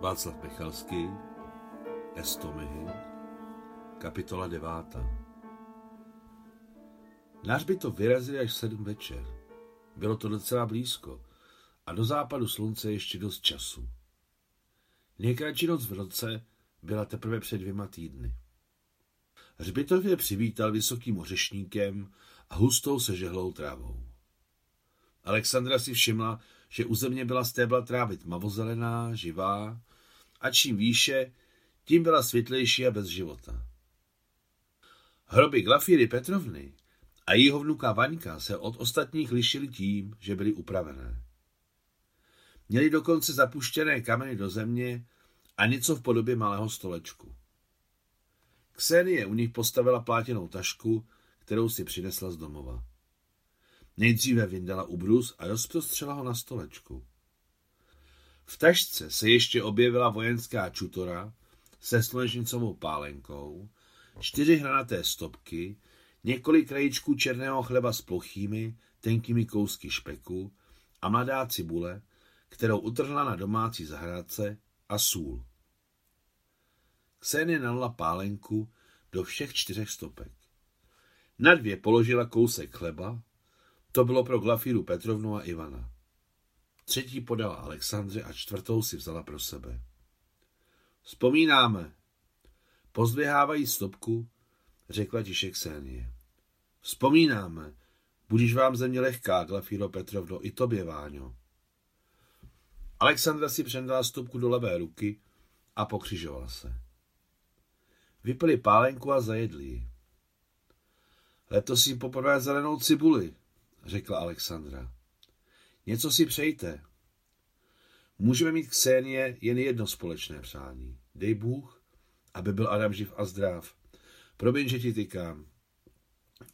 Václav Michalský, Estomihy, kapitola devátá. Na hřbitov vyrazili až sedm večer. Bylo to docela blízko a do západu slunce ještě dost času. Nejkratší noc v roce byla teprve před dvěma týdny. Hřbitov je přivítal vysokým ořešníkem a hustou sežehlou trávou. Alexandra si všimla, že u země byla stébla trávy tmavozelená, živá a čím výše, tím byla světlejší a bez života. Hroby Glafíry Petrovny a jeho vnuka Vaňka se od ostatních lišily tím, že byly upravené. Měli dokonce zapuštěné kameny do země a něco v podobě malého stolečku. Ksenie u nich postavila plátěnou tašku, kterou si přinesla z domova. Nejdříve vyndala ubrus a rozprostřela ho na stolečku. V tašce se ještě objevila vojenská čutora se slunečnicovou pálenkou, čtyři hranaté stopky, několik krajíčků černého chleba s plochými, tenkými kousky špeku a mladá cibule, kterou utrhla na domácí zahrádce a sůl. Ksenie nalila pálenku do všech čtyřech stopek. Na dvě položila kousek chleba, to bylo pro Glafíru Petrovnu a Ivana. Třetí podala Alexandře a čtvrtou si vzala pro sebe. Vzpomínáme. Pozdvihávají stopku, řekla tiše Ksenie. Vzpomínáme. Budíš vám země lehká, Glafíro Petrovno, i tobě, Váňo. Alexandra si přendala stopku do levé ruky a pokřižovala se. Vypili pálenku a zajedli ji. Letos si poprvé zelenou cibuli, řekla Alexandra. Něco si přejte. Můžeme mít Ksenie jen jedno společné přání. Dej Bůh, aby byl Adam živ a zdrav. Promiň, že ti tykám.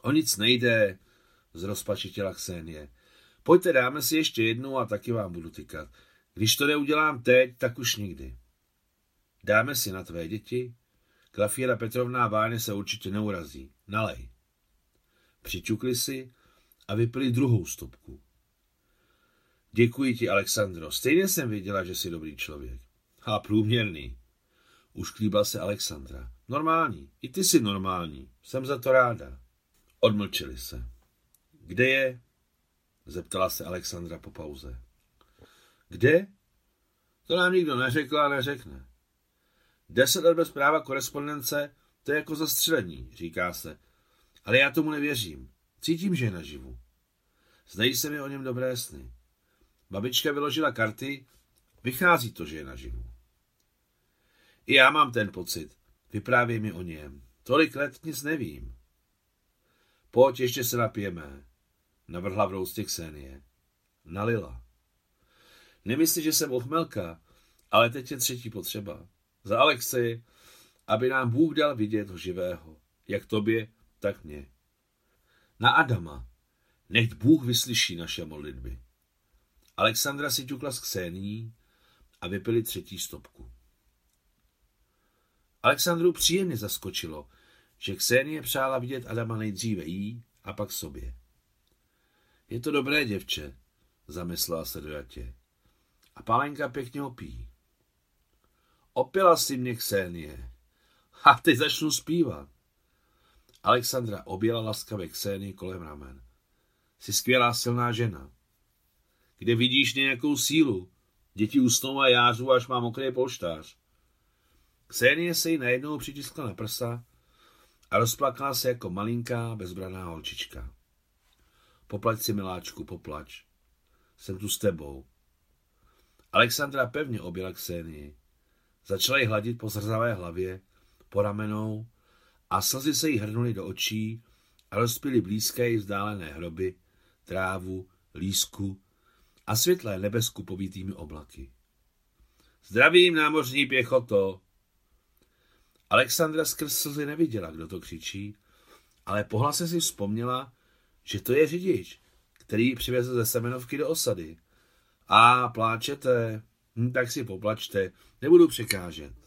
O nic nejde, zrozpačitila Ksenie. Pojďte, dáme si ještě jednu a taky vám budu tykat. Když to neudělám teď, tak už nikdy. Dáme si na tvé děti. Klafíra Petrovná Váně se určitě neurazí. Nalej. Přičukli si a vypili druhou stopku. Děkuji ti, Alexandro. Stejně jsem věděla, že jsi dobrý člověk. A průměrný. Už klíbal se Alexandra. Normální. I ty jsi normální. Jsem za to ráda. Odmlčeli se. Kde je? Zeptala se Alexandra po pauze. Kde? To nám nikdo neřekl a neřekne. Deset let bez práva korespondence, to je jako zastřelení, říká se. Ale já tomu nevěřím. Cítím, že je naživu. Znají se mi o něm dobré sny. Babička vyložila karty, vychází to, že je naživu. I já mám ten pocit. Vyprávěj mi o něm. Tolik let nic nevím. Pojď, ještě se napijeme, navrhla v roustě Ksenie. Nalila. Nemyslí, že jsem ochmelka, ale teď je třetí potřeba. Za Alexej, aby nám Bůh dal vidět ho živého. Jak tobě, tak mě. Na Adama. Nechť Bůh vyslyší naše modlitby. Alexandra si ťukla s Ksení a vypili třetí stopku. Alexandru příjemně zaskočilo, že Ksenie přála vidět Adama nejdříve jí a pak sobě. Je to dobré děvče, zamyslela se dojatě. A Palenka pěkně opí. Opila si mě Ksenie. A teď začnu zpívat. Alexandra objela laskavě Ksenie kolem ramen. Jsi skvělá silná žena. Kde vidíš nějakou sílu? Děti usnou a jářu, až má mokrý polštář. Ksenie se jí najednou přitiskla na prsa a rozplakala se jako malinká, bezbraná holčička. Poplať si, miláčku, poplač. Jsem tu s tebou. Alexandra pevně objela Ksenii. Začala ji hladit po zrzavé hlavě, po ramenou a slzy se jí hrnuly do očí a rozpily blízké i vzdálené hroby, trávu, lísku a světlé nebe s kupovitými oblaky. Zdravím, námořní pěchoto! Alexandra skrz slzy neviděla, kdo to křičí, ale po hlase si vzpomněla, že to je řidič, který ji přivezl ze Semenovky do osady. A pláčete, hm, tak si poplačte, nebudu překážet.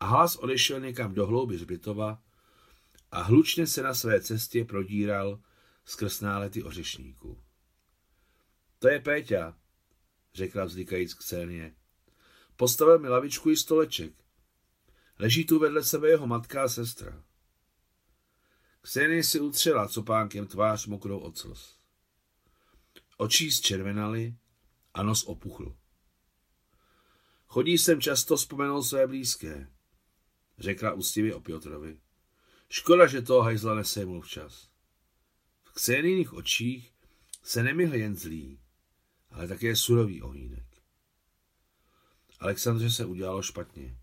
A hlas odešel někam do hlouby zbytova a hlučně se na své cestě prodíral skrz nálety ořešníků. To je Péťa, řekla vzdykajíc k scéně. Postavil mi lavičku i stoleček. Leží tu vedle sebe jeho matka a sestra. Ksenie si utřela copánkem tvář mokrou od slz. Očí zčervenaly a nos opuchl. Chodí sem často vzpomenul své blízké, řekla ústivě o Piotrovi. Škoda, že toho hajzla nesejmul včas. V Ksenijných očích se nemyhl jen zlý, ale také surový ohýnek. Alexandře se udělalo špatně.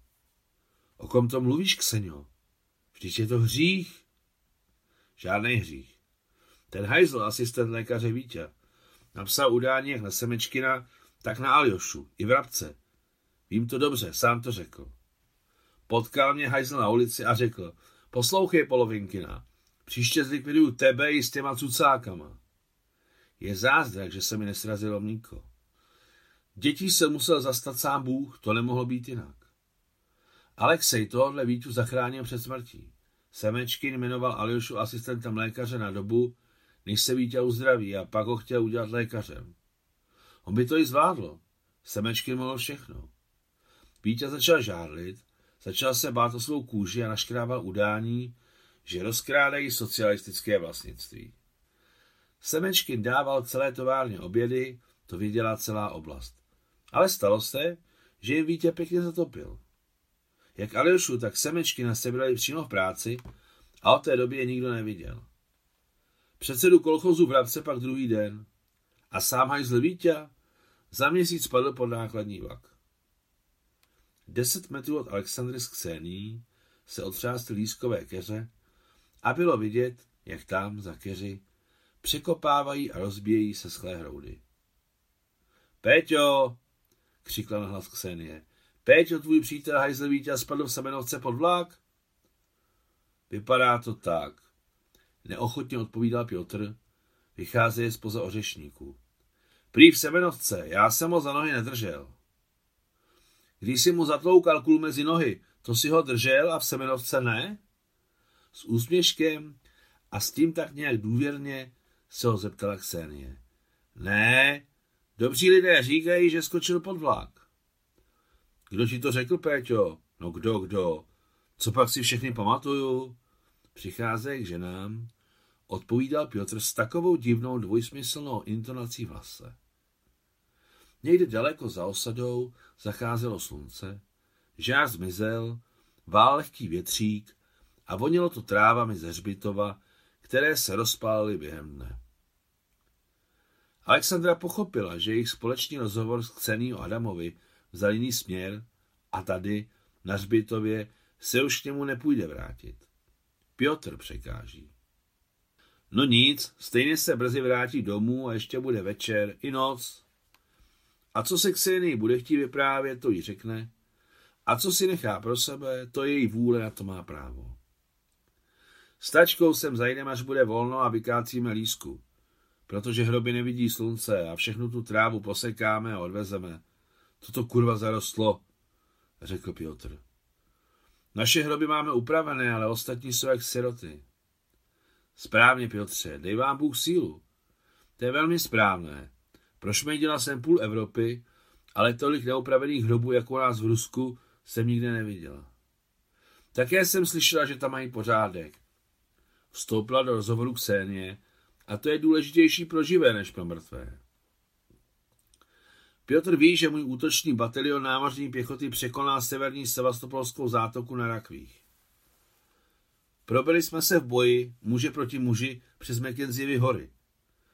O kom to mluvíš, Ksenio? Vždyť je to hřích. Žádný hřích. Ten hajzl, asistent lékaře Vítě, napsal udání jak na Semečkina, tak na Aljošu, i Vrabce. Vím to dobře, sám to řekl. Potkal mě hajzl na ulici a řekl, poslouchej polovinkina, příště zlikviduju tebe i s těma cucákama. Je zázrak, že se mi nesrazilo mlíko. Dětí se musel zastat sám Bůh, to nemohlo být jinak. Alexej tohle Vítu zachránil před smrtí. Semečkin jmenoval Aljošu asistentem lékaře na dobu, než se Vítě uzdraví a pak ho chtěl udělat lékařem. On by to i zvládlo. Semečkin mohl všechno. Vítě začal žárlit, začal se bát o svou kůži a naškrával udání, že rozkrádají socialistické vlastnictví. Semečkin dával celé továrně obědy, to viděla celá oblast. Ale stalo se, že jim Vítě pěkně zatopil. Jak Aljošu, tak Semečkina sebrali přímo v práci a od té doby je nikdo neviděl. Předsedu kolchozu v Rabce pak druhý den a sám hajzl Vítě za měsíc spadl pod nákladní vlak. Deset metrů od Alexandry z Ksení se otřásty lískové keře a bylo vidět, jak tam za keři překopávají a rozbíjejí se schlé hroudy. Péťo, křikla na hlas Ksenie. Péťo, tvůj přítel hajzl Vítě spadl v Semenovce pod vlak? Vypadá to tak. Neochotně odpovídal Piotr, vycházeje spoza ořešníků. Prý v Semenovce, já jsem ho za nohy nedržel. Když si mu zatloukal kůl mezi nohy, to si ho držel a v Semenovce ne? S úsměškem a s tím tak nějak důvěrně se ho zeptala Ksenie. Ne, dobří lidé říkají, že skočil pod vlak. Kdo ti to řekl, Péťo? No kdo, kdo? Co pak si všechny pamatuju? Přicházej k ženám, odpovídal Piotr s takovou divnou dvojsmyslnou intonací v hlase. Někde daleko za osadou zacházelo slunce, žár zmizel, vál lehký větřík a vonilo to trávami ze hřbitova, které se rozpálily během dne. Alexandra pochopila, že jejich společný rozhovor s Ksenýho Adamovi vzal jiný směr a tady, na hřbitově, se už k němu nepůjde vrátit. Piotr překáží. No nic, stejně se brzy vrátí domů a ještě bude večer i noc. A co se Ksenii bude chtít vyprávět, to jí řekne. A co si nechá pro sebe, to je její vůle a to má právo. S tačkou sem zajdeme, až bude volno a vykácíme lísku, protože hroby nevidí slunce a všechnu tu trávu posekáme a odvezeme. Toto kurva zarostlo, řekl Piotr. Naše hroby máme upravené, ale ostatní jsou jak siroty. Správně, Piotře, dej vám Bůh sílu. To je velmi správné. Prošmejdila jsem půl Evropy, ale tolik neupravených hrobů, jako u nás v Rusku, jsem nikde neviděla. Také jsem slyšela, že tam mají pořádek. Vstoupila do rozhovoru Ksenie a to je důležitější pro živé než pro mrtvé. Piotr ví, že můj útočný batalion námořní pěchoty překoná severní sevastopolskou zátoku na Rakvích. Probili jsme se v boji muže proti muži přes Mackenzievy hory.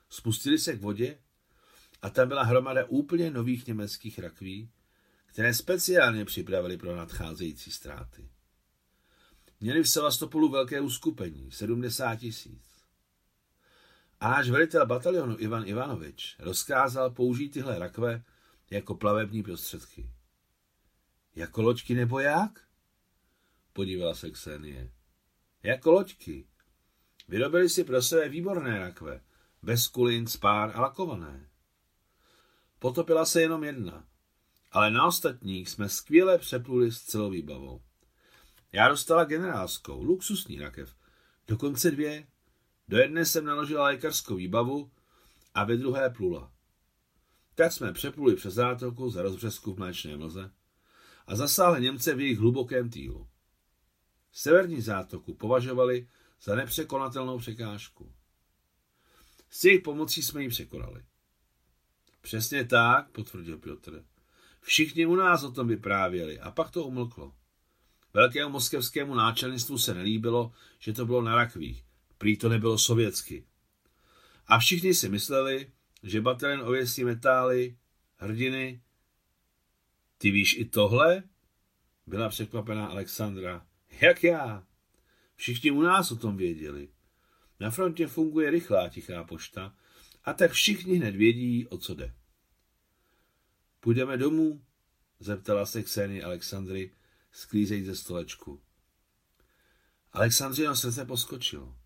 Spustili se k vodě a tam byla hromada úplně nových německých rakví, které speciálně připravili pro nadcházející ztráty. Měli v Sevastopolu velké uskupení, 70 tisíc. A náš velitel batalionu Ivan Ivanovič rozkázal použít tyhle rakve jako plavební prostředky. Jako loďky nebo jak? Podívala se Ksenie. Jako loďky. Vyrobili si pro sebe výborné rakve, bez kulin, spár a lakované. Potopila se jenom jedna, ale na ostatních jsme skvěle přepluli s celou výbavou. Já dostala generálskou, luxusní rakev, dokonce dvě. Do jedné jsem naložila lékařskou výbavu a ve druhé plula. Tak jsme přepluli přes zátoku za rozbřesku v mléčné mlze. a zasáhl Němce v jejich hlubokém týlu. Severní zátoku považovali za nepřekonatelnou překážku. S jejich pomocí jsme ji překonali. Přesně tak, potvrdil Piotr. Všichni u nás o tom vyprávěli a pak to umlklo. Velkému moskevskému náčelnictvu se nelíbilo, že to bylo na rakvích. Prý to nebylo sovětsky. A všichni si mysleli, že batalen ověsí metály, hrdiny. Ty víš i tohle? Byla překvapená Alexandra. Jak já? Všichni u nás o tom věděli. Na frontě funguje rychlá tichá pošta a tak všichni hned vědí, o co jde. Půjdeme domů? zeptala se Kseny Alexandry, sklízej ze stolečku. Alexandrino srdce poskočilo.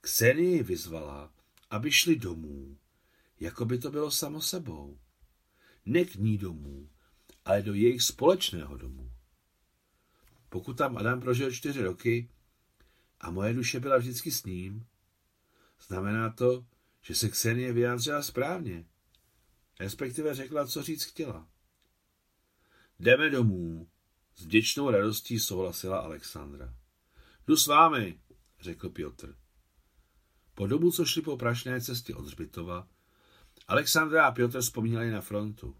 Ksenie vyzvala, aby šli domů, jako by to bylo samo sebou. Ne k ní domů, ale do jejich společného domu. Pokud tam Adam prožil čtyři roky a moje duše byla vždycky s ním, znamená to, že se Ksenie vyjádřila správně. Respektive řekla, co říct chtěla. Jdeme domů. S vděčnou radostí souhlasila Alexandra. Jdu s vámi, řekl Piotr. Po dobu, co šli po prašné cestě od Zbytova, Alexandra a Piotr vzpomínali na frontu.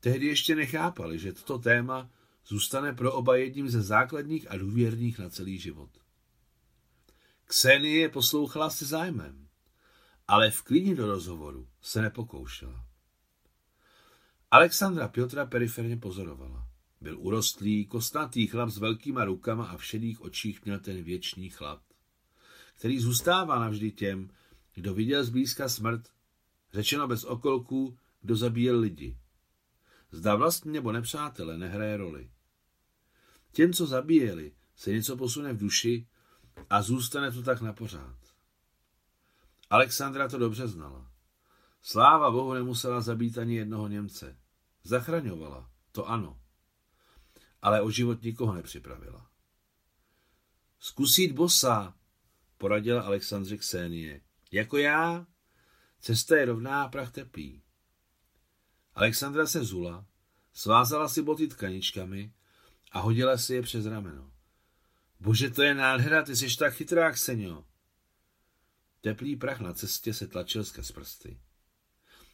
Tehdy ještě nechápali, že toto téma zůstane pro oba jedním ze základních a důvěrných na celý život. Ksenie poslouchala se zájmem, ale v klíni do rozhovoru se nepokoušela. Alexandra Piotra periferně pozorovala. Byl urostlý, kostnatý chlap s velkýma rukama a v šedých očích měl ten věčný chlad, který zůstává navždy těm, kdo viděl zblízka smrt, řečeno bez okolků, kdo zabíjel lidi. Zda vlastní nebo nepřátele nehraje roli. Těm, co zabíjeli, se něco posune v duši a zůstane to tak na pořád. Alexandra to dobře znala. Sláva Bohu nemusela zabít ani jednoho Němce. Zachraňovala, to ano. Ale o život nikoho nepřipravila. Zkusit bosa, poradila Alexandře Ksenie. Jako já? Cesta je rovná a prach teplý. Alexandra se zula, svázala si boty tkaničkami a hodila si je přes rameno. Bože, to je nádhera, ty jsi tak chytrá, Ksenio. Teplý prach na cestě se tlačil skrz prsty.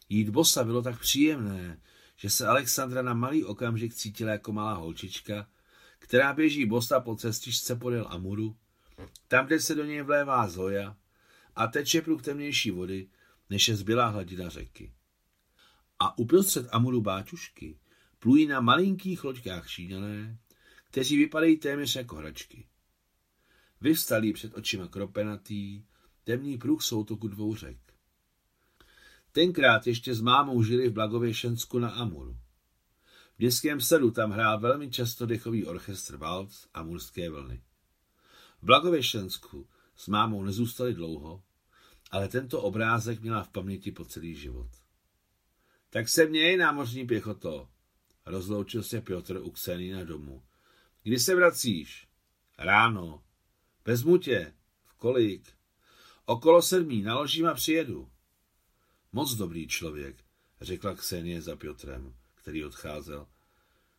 Jít bosa bylo tak příjemné, že se Alexandra na malý okamžik cítila jako malá holčička, která běží bosa po cestičce podél Amuru, tam, kde se do něj vlévá Zoja a teče průh temnější vody, než je zbylá hladina řeky. A uprostřed Amuru báčušky plují na malinkých loďkách Číňané, kteří vypadají téměř jako hračky. Vyvstalý před očima kropenatý, temný pruh soutoku dvou řek. Tenkrát ještě s mámou žili v Blagověšensku na Amuru. V dětském sadu tam hrál velmi často dechový orchestr Valc a Murské vlny. V Blagověšensku s mámou nezůstali dlouho, ale tento obrázek měla v paměti po celý život. Tak se měj, námořní pěchoto, rozloučil se Piotr u Kseny na domu. Kdy se vracíš? Ráno. Vezmu tě. V kolik? Okolo sedmí, naložím a přijedu. Moc dobrý člověk, řekla Ksenie za Piotrem, který odcházel.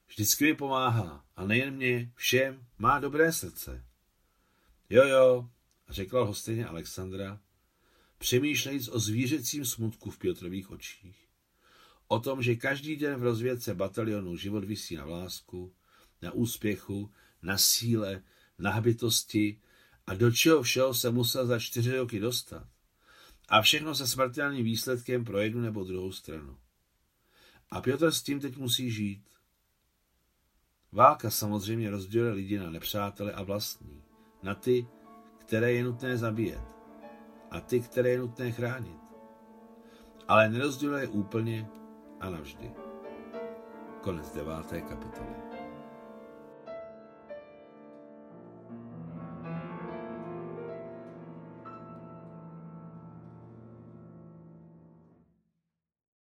Vždycky mi pomáhá, a nejen mě, všem, má dobré srdce. Jo, jo, řekla hostejně Alexandra, přemýšlejíc o zvířecím smutku v Piotrových očích. O tom, že každý den v rozvědce batalionu život visí na vlásku, na úspěchu, na síle, na hbitosti a do čeho všeho se musel za čtyři roky dostat. A všechno se smrtelným výsledkem pro jednu nebo druhou stranu. A Piotr s tím teď musí žít. Válka samozřejmě rozděluje lidi na nepřátele a vlastní, na ty, které je nutné zabíjet a ty, které je nutné chránit. Ale nerozděluje úplně a navždy. Konec deváté kapitoly.